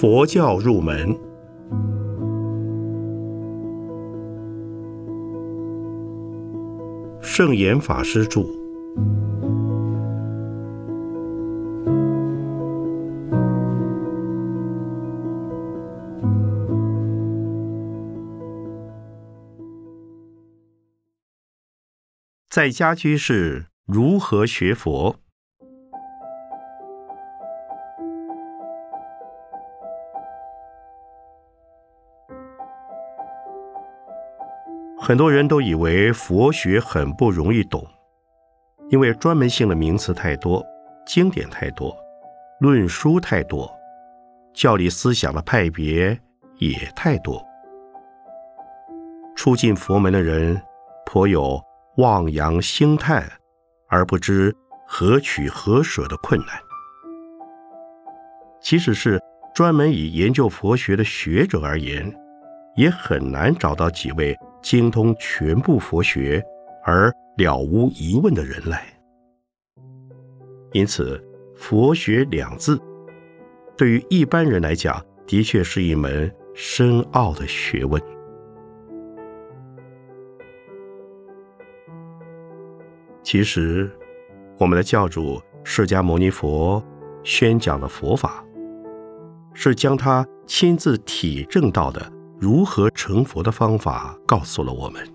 佛教入门，圣严法师著。在家居士如何学佛？很多人都以为佛学很不容易懂，因为专门性的名词太多，经典太多，论书太多，教理思想的派别也太多。初进佛门的人颇有望洋兴叹而不知何取何舍的困难。即使是专门以研究佛学的学者而言，也很难找到几位。精通全部佛学而了无疑问的人来，因此“佛学”两字对于一般人来讲，的确是一门深奥的学问。其实，我们的教主释迦牟尼佛宣讲的佛法，是将他亲自体证到的。如何成佛的方法告诉了我们。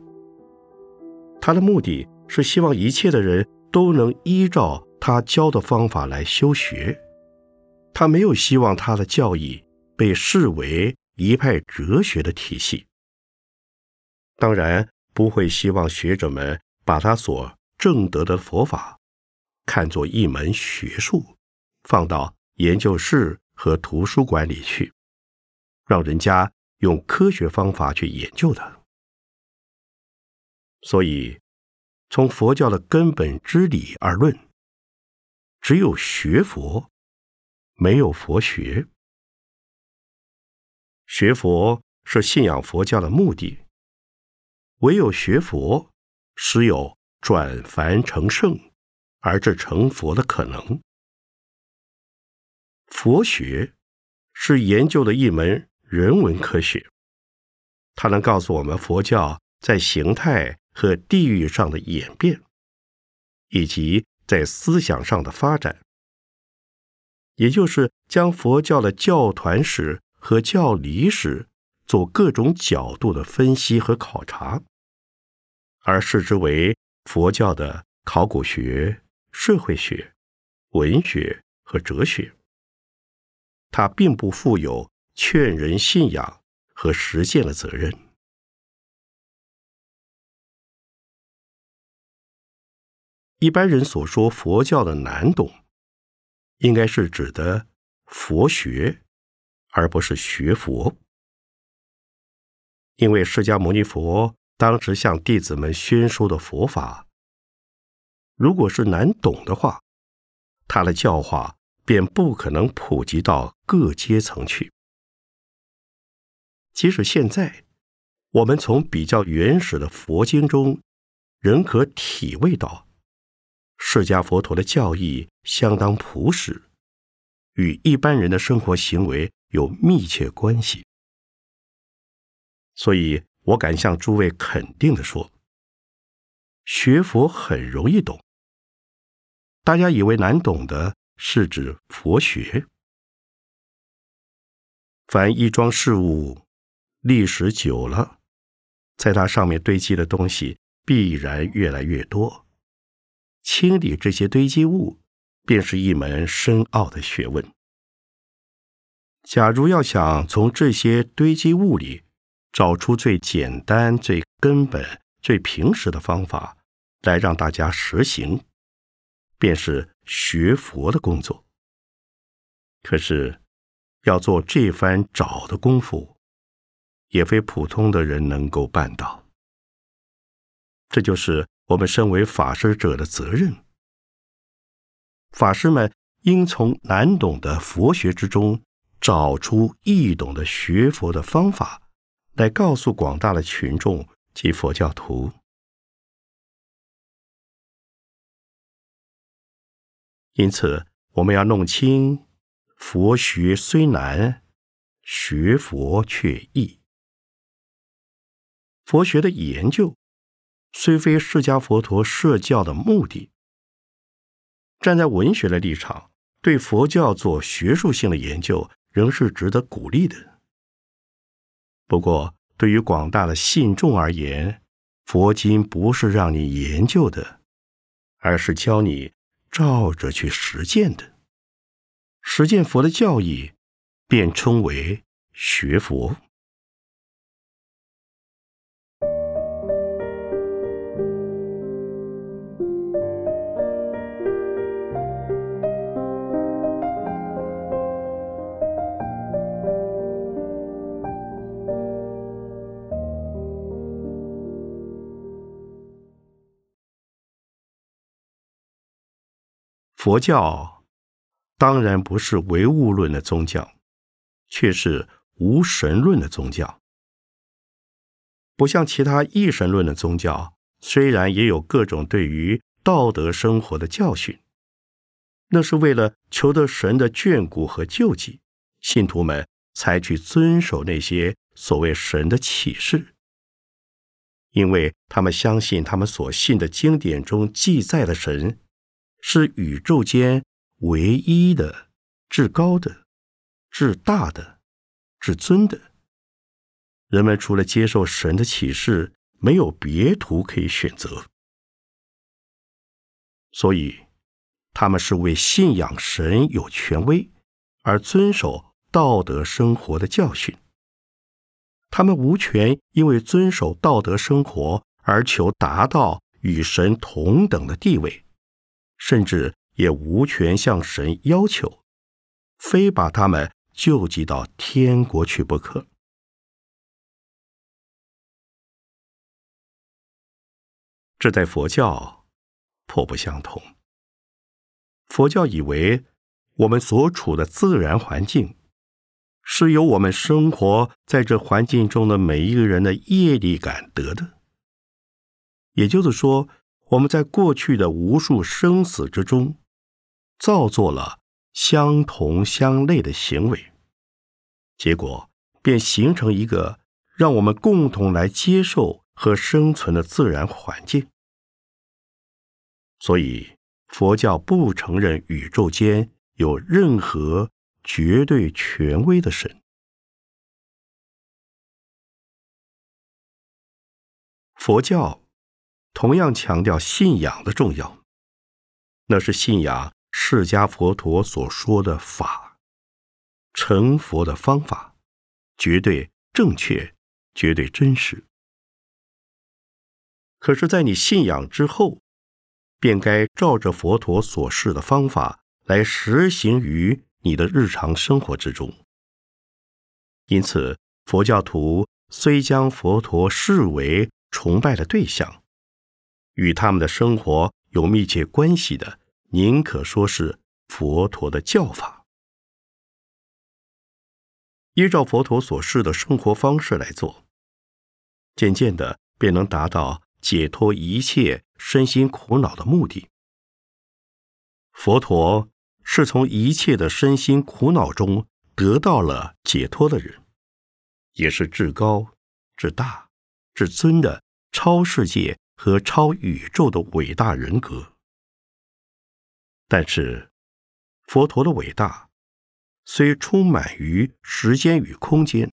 他的目的是希望一切的人都能依照他教的方法来修学。他没有希望他的教义被视为一派哲学的体系。当然，不会希望学者们把他所证得的佛法看作一门学术，放到研究室和图书馆里去，让人家。用科学方法去研究的，所以从佛教的根本之理而论，只有学佛，没有佛学。学佛是信仰佛教的目的，唯有学佛，实有转凡成圣而至成佛的可能。佛学是研究的一门。人文科学，它能告诉我们佛教在形态和地域上的演变，以及在思想上的发展，也就是将佛教的教团史和教理史做各种角度的分析和考察，而视之为佛教的考古学、社会学、文学和哲学。它并不富有。劝人信仰和实践的责任。一般人所说佛教的难懂，应该是指的佛学，而不是学佛。因为释迦牟尼佛当时向弟子们宣说的佛法，如果是难懂的话，他的教化便不可能普及到各阶层去。即使现在，我们从比较原始的佛经中，仍可体味到释迦佛陀的教义相当朴实，与一般人的生活行为有密切关系。所以我敢向诸位肯定的说，学佛很容易懂。大家以为难懂的是指佛学，凡一桩事物。历史久了，在它上面堆积的东西必然越来越多。清理这些堆积物，便是一门深奥的学问。假如要想从这些堆积物里找出最简单、最根本、最平实的方法来让大家实行，便是学佛的工作。可是，要做这番找的功夫。也非普通的人能够办到。这就是我们身为法师者的责任。法师们应从难懂的佛学之中找出易懂的学佛的方法，来告诉广大的群众及佛教徒。因此，我们要弄清佛学虽难，学佛却易。佛学的研究虽非释迦佛陀设教的目的，站在文学的立场，对佛教做学术性的研究仍是值得鼓励的。不过，对于广大的信众而言，佛经不是让你研究的，而是教你照着去实践的。实践佛的教义，便称为学佛。佛教当然不是唯物论的宗教，却是无神论的宗教。不像其他异神论的宗教，虽然也有各种对于道德生活的教训，那是为了求得神的眷顾和救济，信徒们才去遵守那些所谓神的启示，因为他们相信他们所信的经典中记载的神。是宇宙间唯一的、至高的、至大的、至尊的。人们除了接受神的启示，没有别途可以选择。所以，他们是为信仰神有权威而遵守道德生活的教训。他们无权因为遵守道德生活而求达到与神同等的地位。甚至也无权向神要求，非把他们救济到天国去不可。这在佛教颇不相同。佛教以为我们所处的自然环境，是由我们生活在这环境中的每一个人的业力感得的，也就是说。我们在过去的无数生死之中，造作了相同相类的行为，结果便形成一个让我们共同来接受和生存的自然环境。所以，佛教不承认宇宙间有任何绝对权威的神。佛教。同样强调信仰的重要，那是信仰释迦佛陀所说的法，成佛的方法，绝对正确，绝对真实。可是，在你信仰之后，便该照着佛陀所示的方法来实行于你的日常生活之中。因此，佛教徒虽将佛陀视为崇拜的对象。与他们的生活有密切关系的，宁可说是佛陀的教法。依照佛陀所示的生活方式来做，渐渐的便能达到解脱一切身心苦恼的目的。佛陀是从一切的身心苦恼中得到了解脱的人，也是至高、至大、至尊的超世界。和超宇宙的伟大人格，但是佛陀的伟大虽充满于时间与空间，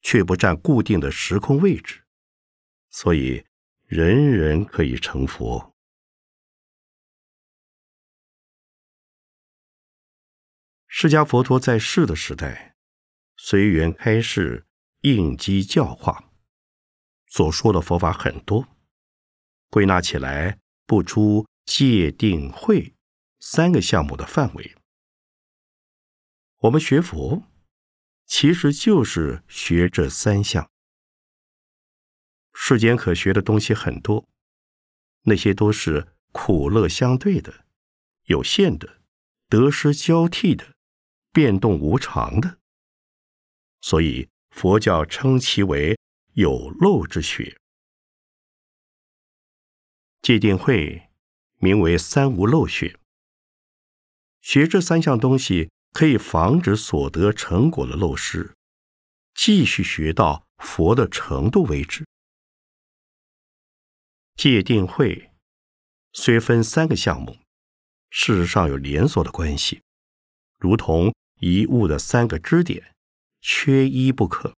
却不占固定的时空位置，所以人人可以成佛。释迦佛陀在世的时代，随缘开示，应机教化，所说的佛法很多。归纳起来，不出戒定慧三个项目的范围。我们学佛，其实就是学这三项。世间可学的东西很多，那些都是苦乐相对的、有限的、得失交替的、变动无常的，所以佛教称其为有漏之学。戒定慧名为三无漏学，学这三项东西可以防止所得成果的漏失，继续学到佛的程度为止。戒定慧虽分三个项目，事实上有连锁的关系，如同一物的三个支点，缺一不可。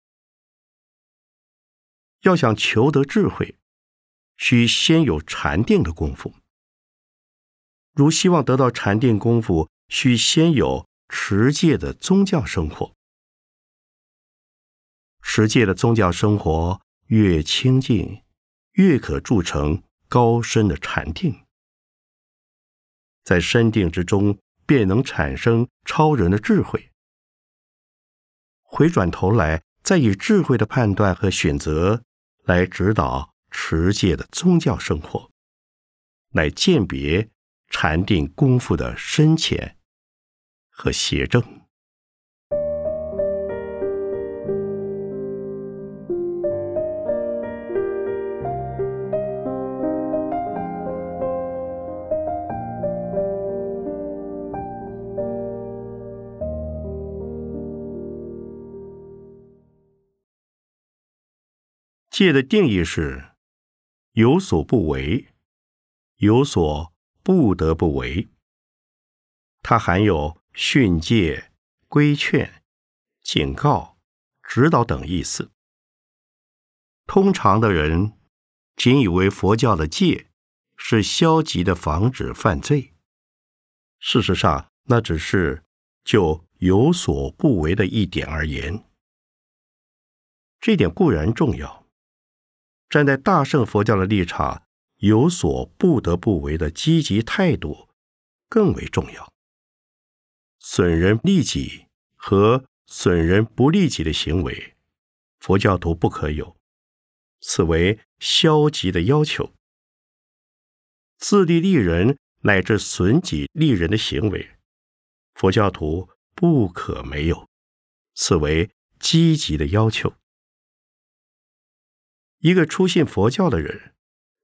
要想求得智慧，需先有禅定的功夫。如希望得到禅定功夫，需先有持戒的宗教生活。持戒的宗教生活越清净，越可铸成高深的禅定。在深定之中，便能产生超人的智慧。回转头来，再以智慧的判断和选择来指导持戒的宗教生活，来鉴别禅定功夫的深浅和邪正。戒的定义是：有所不为，有所不得不为。它含有训诫、规劝、警告、指导等意思。通常的人仅以为佛教的戒是消极的防止犯罪，事实上，那只是就有所不为的一点而言。这点固然重要。站在大乘佛教的立场，有所不得不为的积极态度更为重要。损人利己和损人不利己的行为，佛教徒不可有，此为消极的要求。自利利人乃至损己利人的行为，佛教徒不可没有，此为积极的要求。一个初信佛教的人，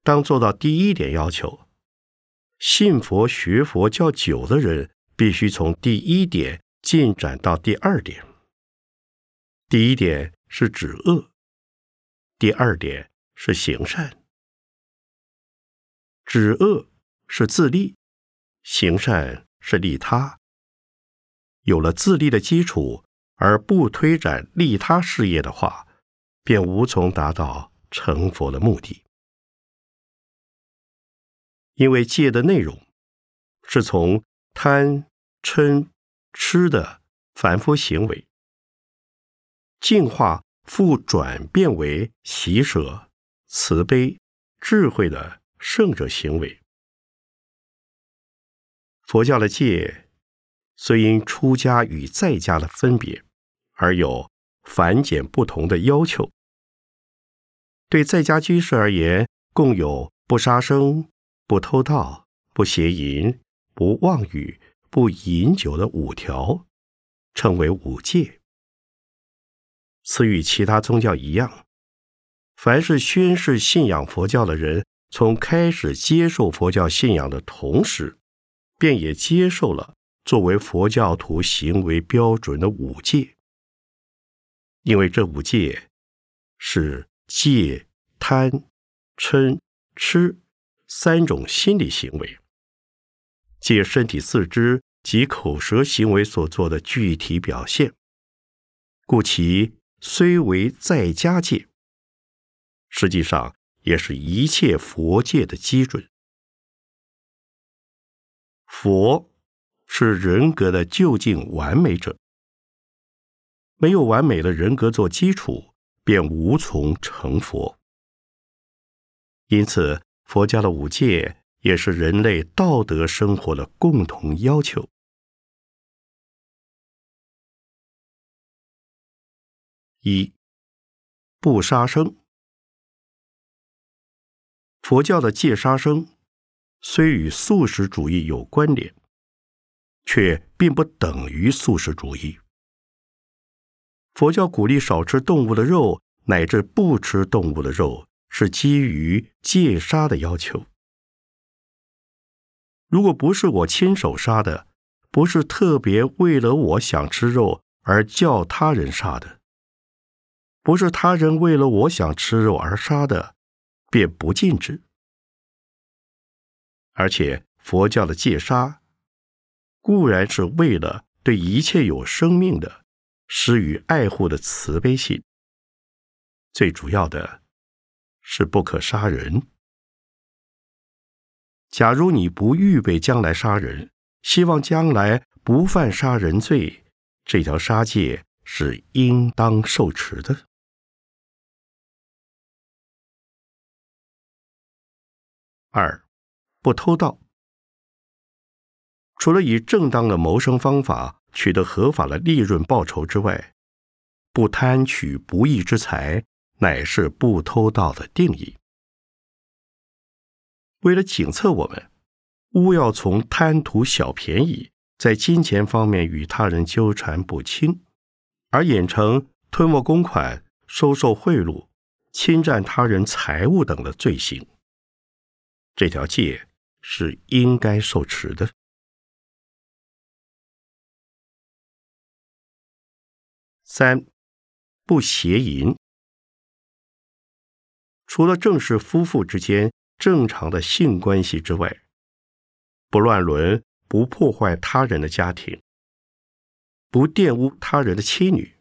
当做到第一点要求；信佛学佛较久的人，必须从第一点进展到第二点。第一点是止恶，第二点是行善。止恶是自利，行善是利他。有了自利的基础，而不推展利他事业的话，便无从达到。成佛的目的，因为戒的内容是从贪嗔痴的凡夫行为，净化复转变为喜舍、慈悲、智慧的圣者行为。佛教的戒虽因出家与在家的分别，而有繁简不同的要求。对在家居士而言，共有不杀生、不偷盗、不邪淫、不妄语、不饮酒的五条，称为五戒。此与其他宗教一样，凡是宣誓信仰佛教的人，从开始接受佛教信仰的同时，便也接受了作为佛教徒行为标准的五戒，因为这五戒是。戒、贪、嗔、痴三种心理行为，借身体四肢及口舌行为所做的具体表现，故其虽为在家戒，实际上也是一切佛界的基准。佛是人格的究竟完美者，没有完美的人格做基础。便无从成佛。因此，佛教的五戒也是人类道德生活的共同要求。一，不杀生。佛教的戒杀生虽与素食主义有关联，却并不等于素食主义。佛教鼓励少吃动物的肉，乃至不吃动物的肉，是基于戒杀的要求。如果不是我亲手杀的，不是特别为了我想吃肉而叫他人杀的，不是他人为了我想吃肉而杀的，便不禁止。而且佛教的戒杀，固然是为了对一切有生命的施予爱护的慈悲心，最主要的是不可杀人。假如你不预备将来杀人，希望将来不犯杀人罪，这条杀戒是应当受持的。二。不偷盗，除了以正当的谋生方法取得合法的利润报酬之外，不贪取不义之财，乃是不偷盗的定义。为了警测我们，勿要从贪图小便宜，在金钱方面与他人纠缠不清，而演成吞没公款、收受贿赂、侵占他人财物等的罪行。这条戒。是应该受持的。三，不邪淫。除了正式夫妇之间正常的性关系之外，不乱伦，不破坏他人的家庭，不玷污他人的妻女，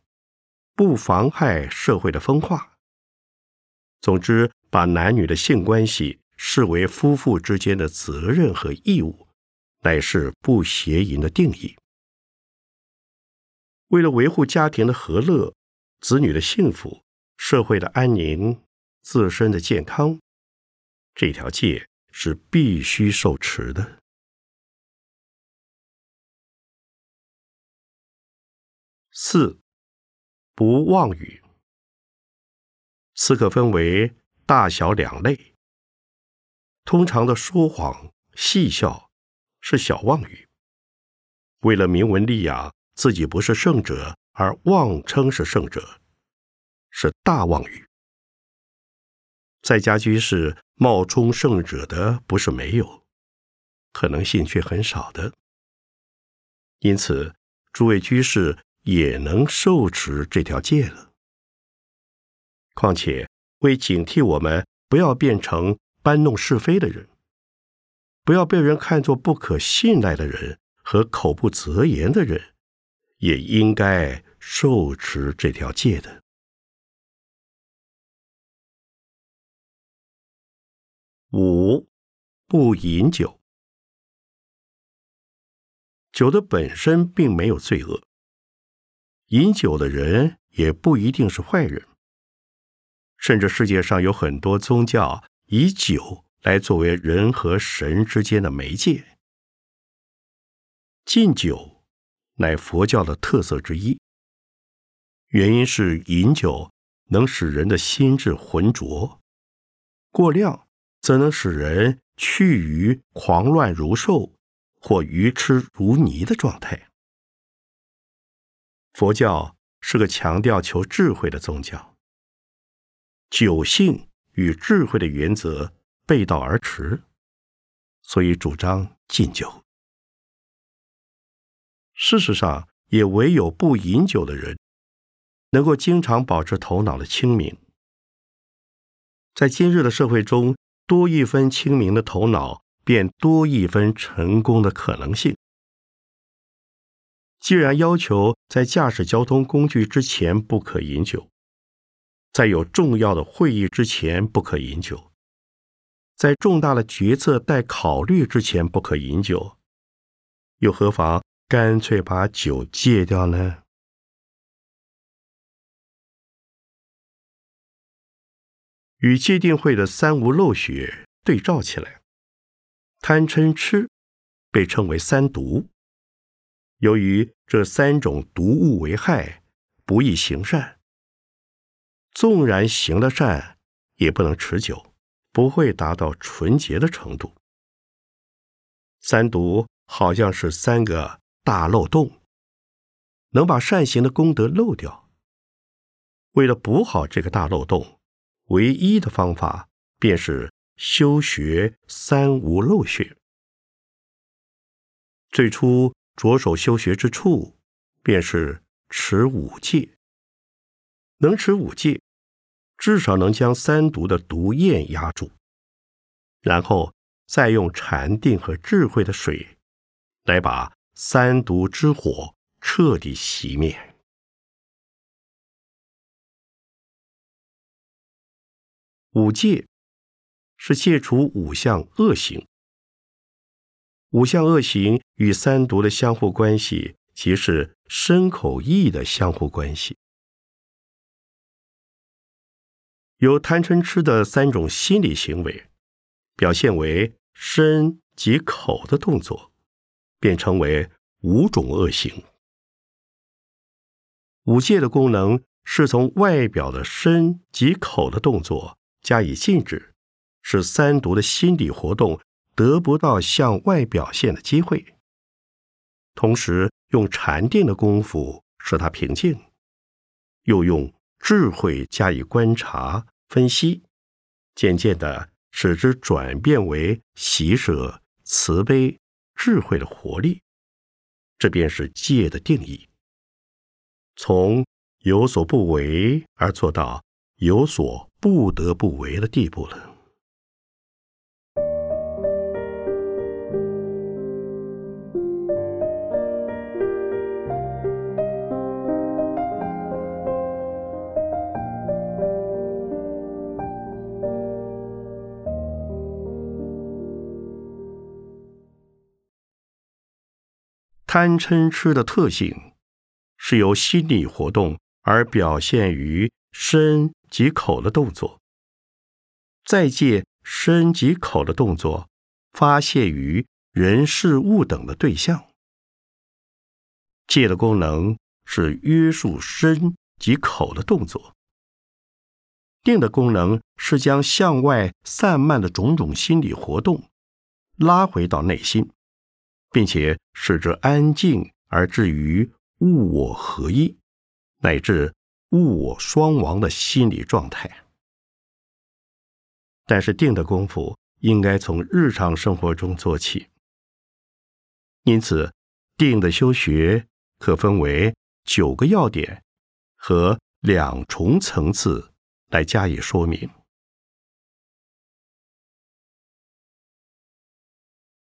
不妨害社会的风化。总之，把男女的性关系。视为夫妇之间的责任和义务，乃是不邪淫的定义。为了维护家庭的和乐、子女的幸福、社会的安宁、自身的健康，这条戒是必须受持的。四，不妄语。此可分为大小两类。通常的说谎、戏笑是小妄语；为了明文利养，自己不是圣者而妄称是圣者，是大妄语。在家居士冒充圣者的不是没有，可能性却很少的。因此，诸位居士也能受持这条戒了。况且，为警惕我们不要变成。搬弄是非的人，不要被人看作不可信赖的人和口不择言的人，也应该受持这条戒的。五，不饮酒。酒的本身并没有罪恶，饮酒的人也不一定是坏人，甚至世界上有很多宗教。以酒来作为人和神之间的媒介，禁酒乃佛教的特色之一。原因是饮酒能使人的心智浑浊，过量则能使人趋于狂乱如兽或愚痴如泥的状态。佛教是个强调求智慧的宗教，酒性。与智慧的原则背道而驰，所以主张禁酒。事实上，也唯有不饮酒的人，能够经常保持头脑的清明。在今日的社会中，多一分清明的头脑，便多一分成功的可能性。既然要求在驾驶交通工具之前不可饮酒。在有重要的会议之前不可饮酒，在重大的决策待考虑之前不可饮酒，又何妨干脆把酒戒掉呢？与戒定慧的三无漏学对照起来，贪嗔痴被称为三毒。由于这三种毒物为害，不易行善。纵然行了善，也不能持久，不会达到纯洁的程度。三毒好像是三个大漏洞，能把善行的功德漏掉。为了补好这个大漏洞，唯一的方法便是修学三无漏学。最初着手修学之处，便是持五戒。能持五戒，至少能将三毒的毒焰压住，然后再用禅定和智慧的水，来把三毒之火彻底熄灭。五戒是戒除五项恶行，五项恶行与三毒的相互关系，即是身口意的相互关系。有贪嗔痴的三种心理行为，表现为身及口的动作，便称为五种恶行。五戒的功能是从外表的身及口的动作加以禁止，使三毒的心理活动得不到向外表现的机会。同时，用禅定的功夫使它平静，又用智慧加以观察。分析，渐渐的使之转变为喜舍、慈悲、智慧的活力，这便是戒的定义。从有所不为而做到有所不得不为的地步了。贪嗔痴的特性是由心理活动而表现于身及口的动作，再借身及口的动作发泄于人事物等的对象。戒的功能是约束身及口的动作，定的功能是将向外散漫的种种心理活动拉回到内心。并且使之安静，而至于物我合一，乃至物我双亡的心理状态。但是定的功夫应该从日常生活中做起，因此定的修学可分为九个要点和两重层次来加以说明。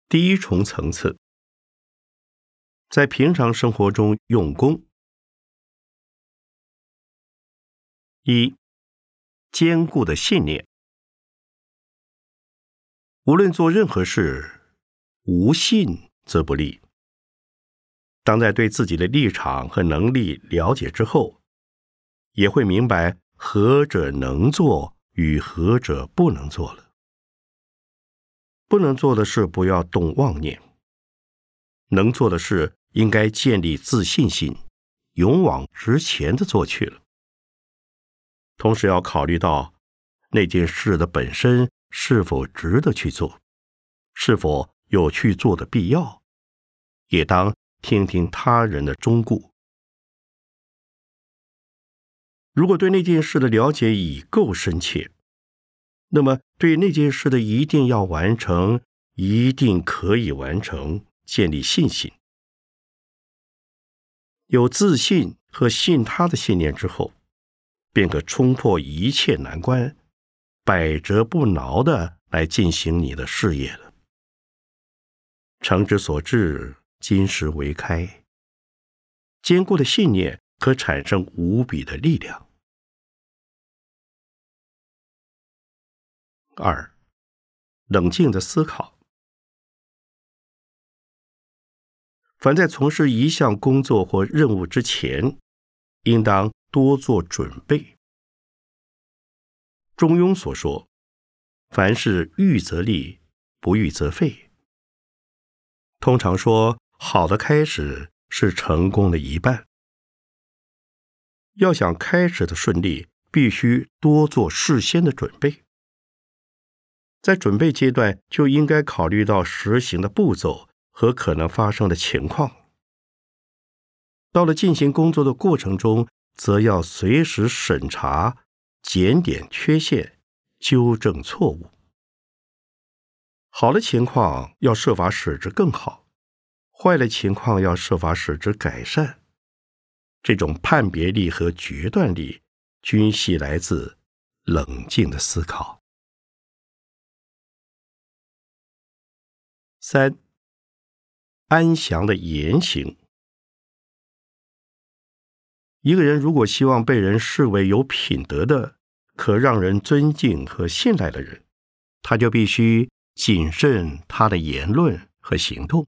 第一重层次。在平常生活中用功，一坚固的信念。无论做任何事，无信则不立。当在对自己的立场和能力了解之后，也会明白何者能做与何者不能做了。不能做的事，不要动妄念；能做的事。应该建立自信心，勇往直前的做去了。同时要考虑到那件事的本身是否值得去做，是否有去做的必要，也当听听他人的忠告。如果对那件事的了解已够深切，那么对那件事的一定要完成，一定可以完成，建立信心。有自信和信他的信念之后，便可冲破一切难关，百折不挠的来进行你的事业了。诚之所至，金石为开。坚固的信念可产生无比的力量。二，冷静的思考。凡在从事一项工作或任务之前，应当多做准备。中庸所说：“凡事预则立，不预则废。”通常说，好的开始是成功的一半。要想开始的顺利，必须多做事先的准备。在准备阶段，就应该考虑到实行的步骤。和可能发生的情况，到了进行工作的过程中，则要随时审查、检点缺陷、纠正错误。好的情况要设法使之更好，坏的情况要设法使之改善。这种判别力和决断力，均系来自冷静的思考。三、安详的言行。一个人如果希望被人视为有品德的、可让人尊敬和信赖的人，他就必须谨慎他的言论和行动。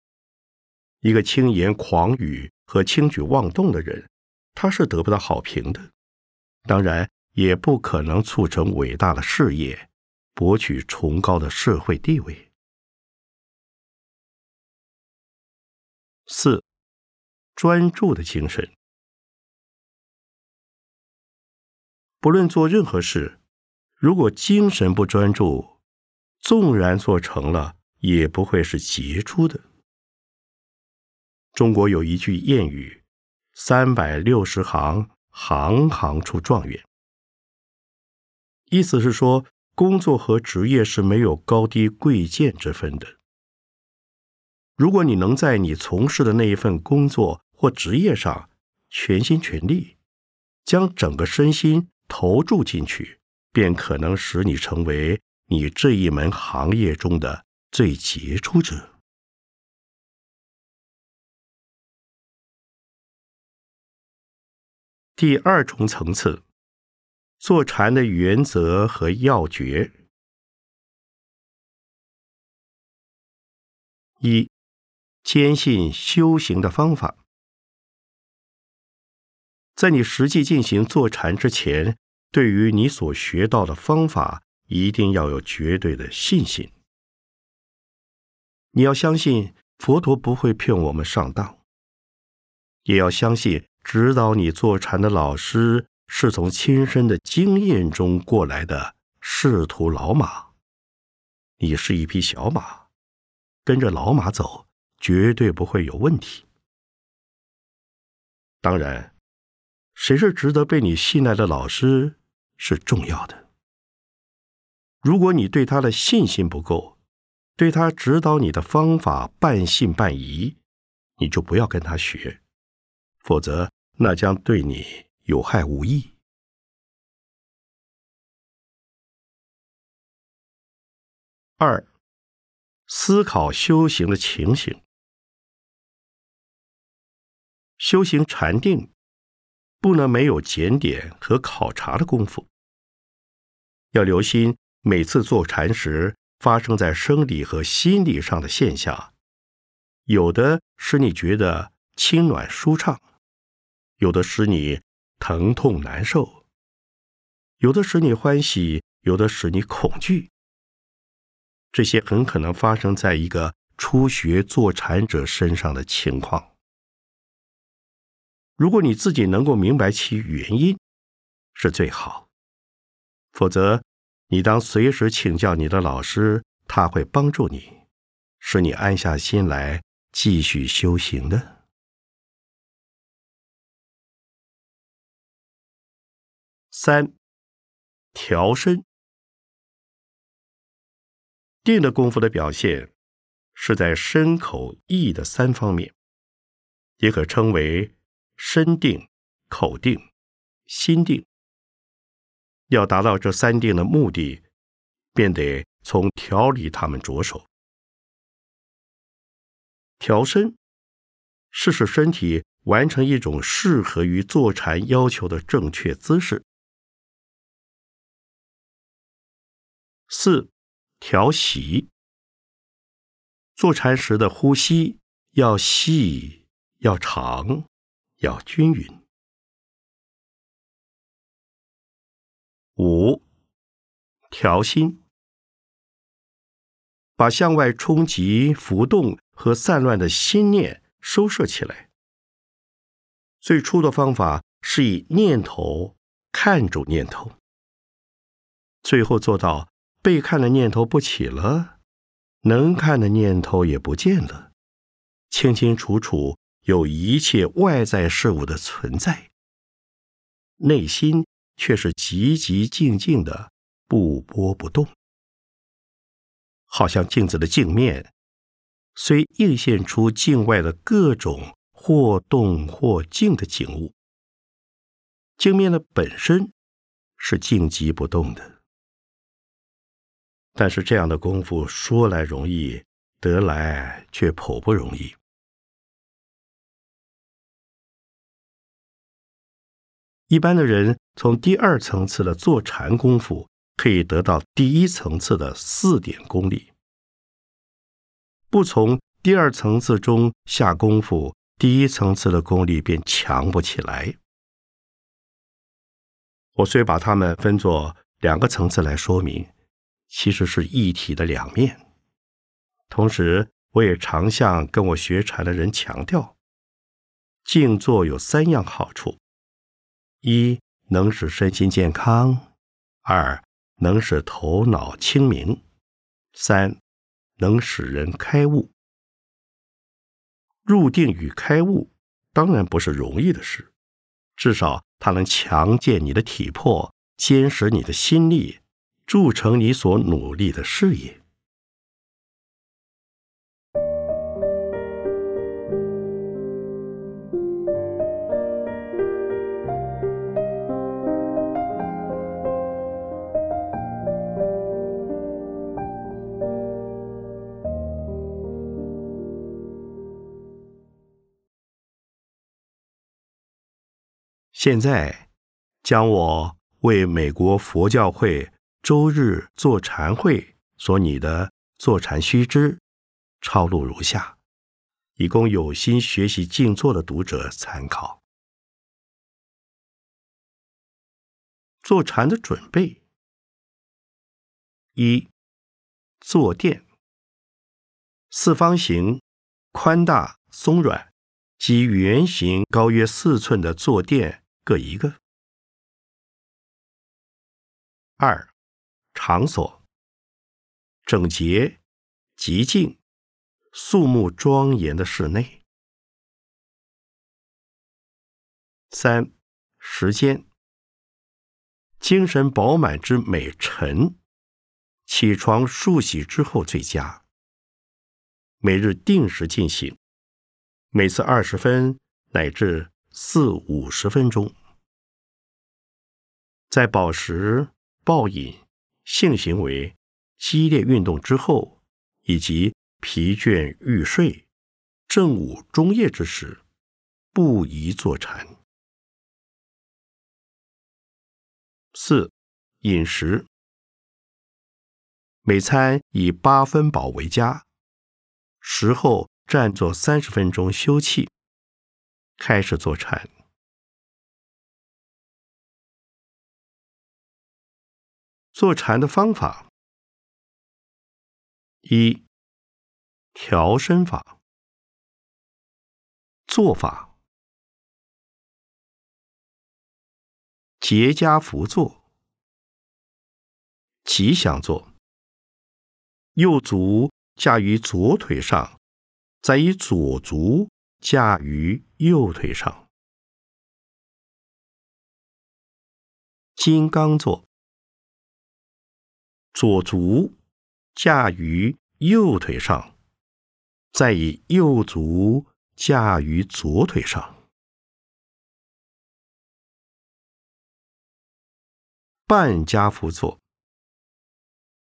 一个轻言狂语和轻举妄动的人，他是得不到好评的，当然也不可能促成伟大的事业，博取崇高的社会地位。四、专注的精神。不论做任何事，如果精神不专注，纵然做成了，也不会是杰出的。中国有一句谚语：“三百六十行，行行出状元。”意思是说，工作和职业是没有高低贵贱之分的。如果你能在你从事的那一份工作或职业上全心全力，将整个身心。投注进去，便可能使你成为你这一门行业中的最杰出者。第二重层次，坐禅的原则和要诀：一、坚信修行的方法。在你实际进行坐禅之前，对于你所学到的方法，一定要有绝对的信心。你要相信佛陀不会骗我们上当，也要相信指导你坐禅的老师是从亲身的经验中过来的仕途老马。你是一匹小马，跟着老马走，绝对不会有问题。当然。谁是值得被你信赖的老师是重要的。如果你对他的信心不够，对他指导你的方法半信半疑，你就不要跟他学，否则那将对你有害无益。二，思考修行的情形，修行禅定。不能没有检点和考察的功夫。要留心每次坐禅时发生在生理和心理上的现象，有的使你觉得轻暖舒畅，有的使你疼痛难受，有的使你欢喜，有的使你恐惧。这些很可能发生在一个初学坐禅者身上的情况。如果你自己能够明白其原因，是最好；否则，你当随时请教你的老师，他会帮助你，使你安下心来继续修行的。三、调身定的功夫的表现，是在身口意的三方面，也可称为。身定、口定、心定，要达到这三定的目的，便得从调理他们着手。调身是使身体完成一种适合于坐禅要求的正确姿势。四、调息。坐禅时的呼吸要细，要长。要均匀。五，调心，把向外冲击、浮动和散乱的心念收摄起来。最初的方法是以念头看住念头，最后做到被看的念头不起了，能看的念头也不见了，清清楚楚。有一切外在事物的存在，内心却是寂寂静静的，不波不动，好像镜子的镜面，虽映现出境外的各种或动或静的景物，镜面的本身是静极不动的。但是这样的功夫说来容易，得来却颇不容易。一般的人从第二层次的坐禅功夫，可以得到第一层次的四点功力；不从第二层次中下功夫，第一层次的功力便强不起来。我虽把它们分作两个层次来说明。其实是一体的两面。同时，我也常向跟我学禅的人强调，静坐有三样好处：一能使身心健康；二能使头脑清明；三能使人开悟。入定与开悟当然不是容易的事，至少它能强健你的体魄，坚实你的心力。铸成你所努力的事业。现在，将我为美国佛教会。周日坐禅会所拟的坐禅须知抄录如下，以供有心学习静坐的读者参考。坐禅的准备：一、坐垫，四方形、宽大、松软及圆形高约四寸的坐垫各一个。二、场所整洁、极静、肃穆庄严的室内。三、时间精神饱满之美晨，起床漱洗之后最佳。每日定时进行，每次二十分乃至四五十分钟。在饱食、暴饮。性行为、激烈运动之后，以及疲倦欲睡、正午中夜之时，不宜坐禅。四、饮食，每餐以八分饱为佳。食后暂坐三十分钟休憩，开始坐禅。坐禅的方法：一、调身法。做法：结跏趺坐，吉祥坐。右足架于左腿上，再以左足架于右腿上。金刚坐。左足架于右腿上，再以右足架于左腿上。半家趺坐，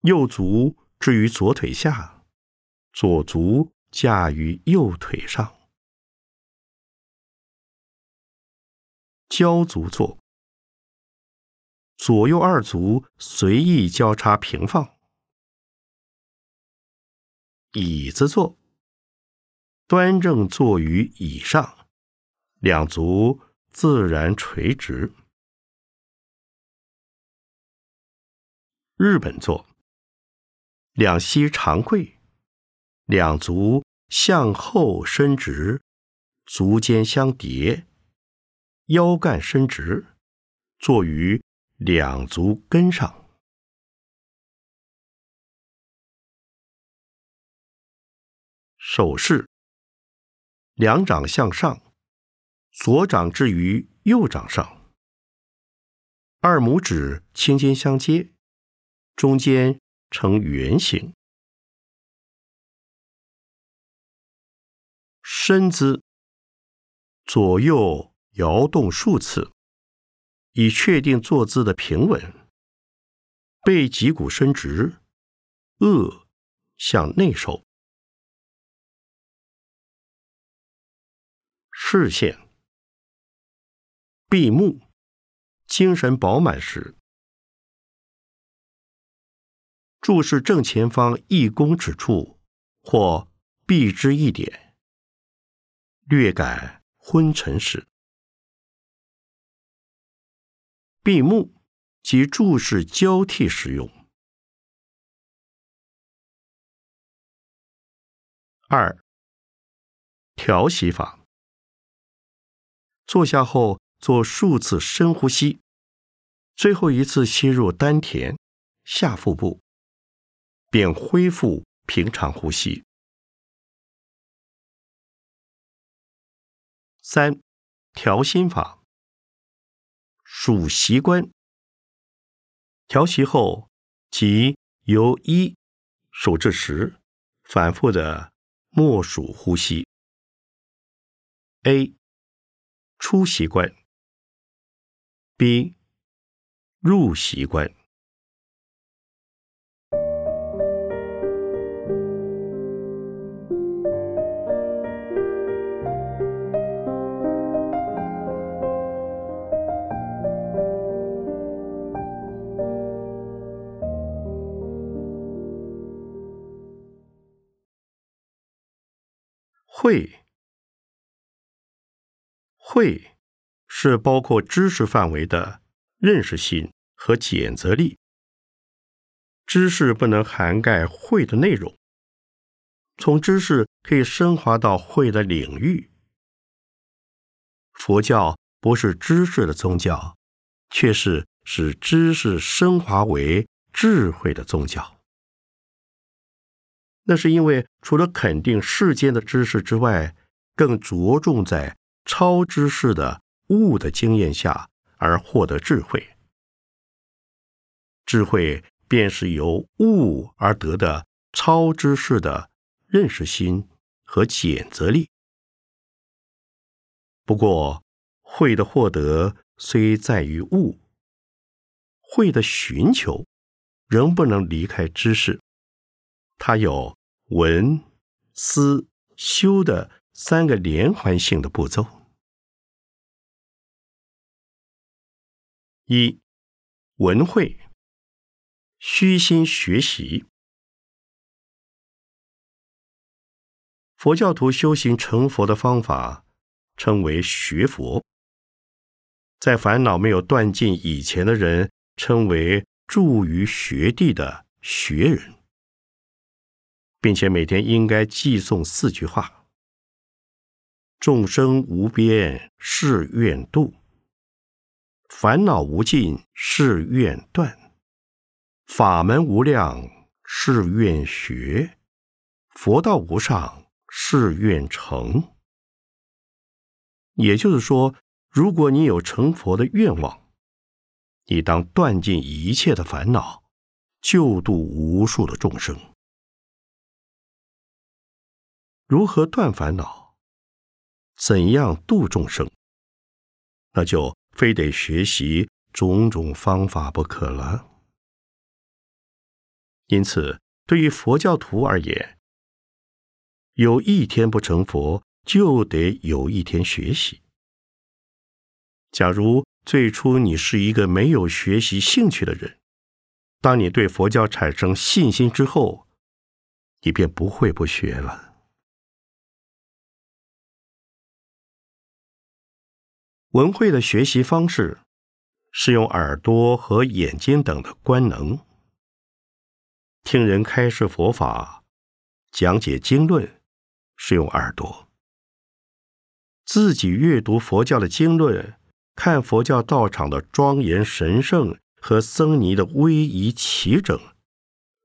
右足置于左腿下，左足架于右腿上。交足坐。左右二足随意交叉平放，椅子坐，端正坐于椅上，两足自然垂直。日本坐，两膝长跪，两足向后伸直，足尖相叠，腰干伸直，坐于。两足跟上，手势：两掌向上，左掌置于右掌上，二拇指轻轻相接，中间呈圆形。身姿：左右摇动数次，以确定坐姿的平稳，背脊骨伸直，颚向内收，视线闭目，精神饱满时，注视正前方一公尺处或避之一点，略感昏沉时。闭目及注视交替使用。二、调息法。坐下后做数次深呼吸，最后一次吸入丹田、下腹部，便恢复平常呼吸。三、调心法。数习惯，调息后，即由一数至十，反复的默数呼吸。A. 出习惯，B. 入习惯。会，会是包括知识范围的认识性和检责力。知识不能涵盖会的内容，从知识可以升华到会的领域。佛教不是知识的宗教，却是使知识升华为智慧的宗教。那是因为除了肯定世间的知识之外，更着重在超知识的物的经验下而获得智慧。智慧便是由悟而得的超知识的认识心和检责力。不过，慧的获得虽在于悟，慧的寻求仍不能离开知识。它有闻、思、修的三个连环性的步骤。一、闻会，虚心学习。佛教徒修行成佛的方法称为学佛，在烦恼没有断尽以前的人称为住于学地的学人。并且每天应该寄诵四句话：“众生无边誓愿度，烦恼无尽誓愿断，法门无量誓愿学，佛道无上誓愿成。”也就是说，如果你有成佛的愿望，你当断尽一切的烦恼，救度无数的众生。如何断烦恼？怎样度众生？那就非得学习种种方法不可了。因此，对于佛教徒而言，有一天不成佛，就得有一天学习。假如最初你是一个没有学习兴趣的人，当你对佛教产生信心之后，你便不会不学了。文慧的学习方式是用耳朵和眼睛等的官能，听人开示佛法、讲解经论是用耳朵；自己阅读佛教的经论、看佛教道场的庄严神圣和僧尼的威仪齐整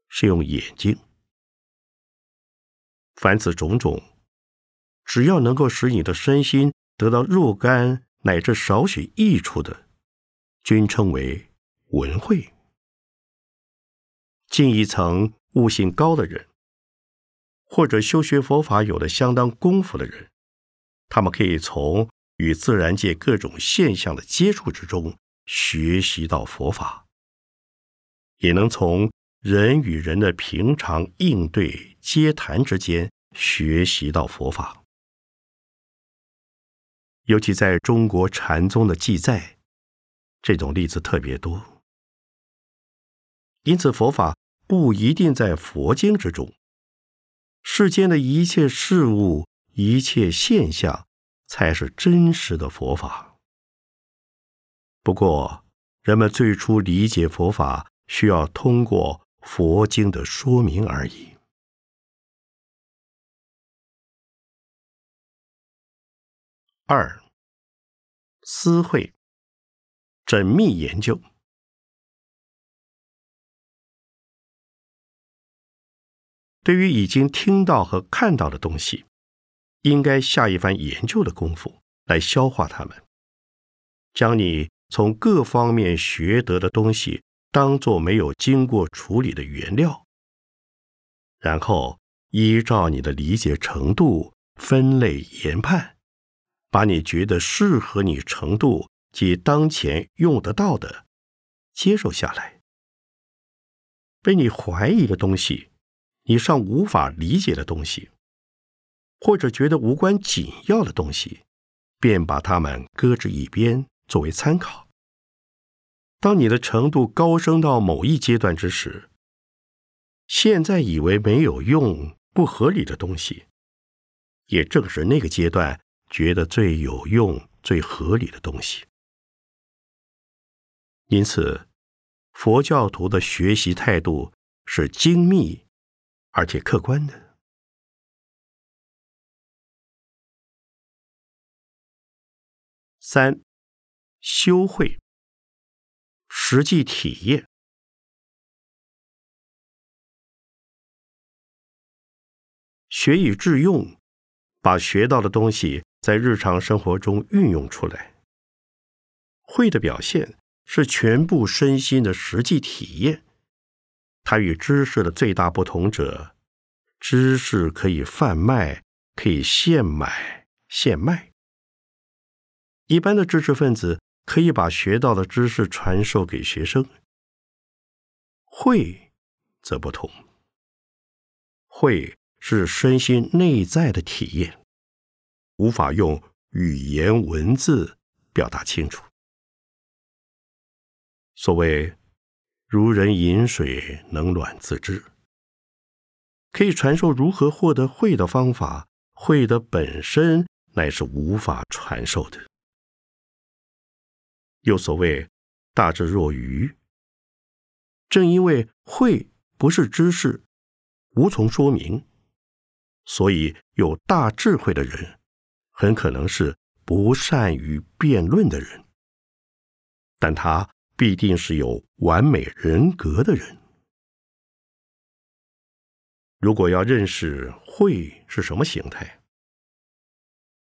是用眼睛。凡此种种，只要能够使你的身心得到若干。乃至少许益处的，均称为文慧。进一层悟性高的人，或者修学佛法有了相当功夫的人，他们可以从与自然界各种现象的接触之中，学习到佛法，也能从人与人的平常应对接谈之间学习到佛法。尤其在中国禅宗的记载，这种例子特别多。因此，佛法不一定在佛经之中。世间的一切事物、一切现象，才是真实的佛法。不过，人们最初理解佛法，需要通过佛经的说明而已。二、私会，缜密研究。对于已经听到和看到的东西，应该下一番研究的功夫来消化它们，将你从各方面学得的东西当做没有经过处理的原料，然后依照你的理解程度分类研判。把你觉得适合你程度及当前用得到的接受下来。被你怀疑的东西，你尚无法理解的东西，或者觉得无关紧要的东西，便把它们搁置一边作为参考。当你的程度高升到某一阶段之时，现在以为没有用、不合理的东西，也正是那个阶段。觉得最有用、最合理的东西。因此，佛教徒的学习态度是精密而且客观的。三、修会，实际体验，学以致用，把学到的东西。在日常生活中运用出来，会的表现是全部身心的实际体验。它与知识的最大不同者，知识可以贩卖，可以现买现卖。一般的知识分子可以把学到的知识传授给学生，会则不同。会是身心内在的体验。无法用语言文字表达清楚。所谓“如人饮水，冷暖自知”，可以传授如何获得慧的方法，慧的本身乃是无法传授的。又所谓“大智若愚”，正因为慧不是知识，无从说明，所以有大智慧的人。很可能是不善于辩论的人，但他必定是有完美人格的人。如果要认识会是什么形态，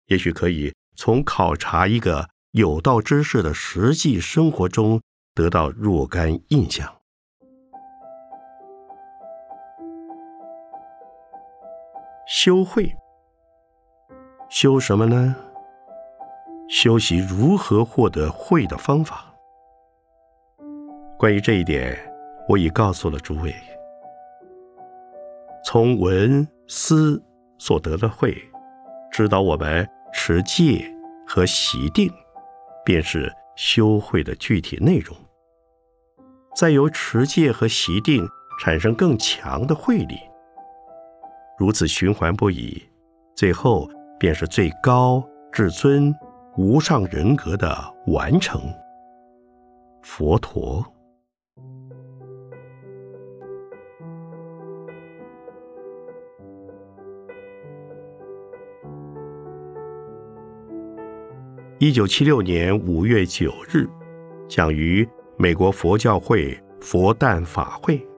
也许可以从考察一个有道之士的实际生活中得到若干印象。修会。修什么呢？修习如何获得慧的方法。关于这一点，我已告诉了诸位。从闻思所得的慧，指导我们持戒和习定，便是修慧的具体内容。再由持戒和习定产生更强的慧力，如此循环不已，最后。便是最高至尊无上人格的完成。佛陀。一九七六年五月九日，讲于美国佛教会佛诞法会。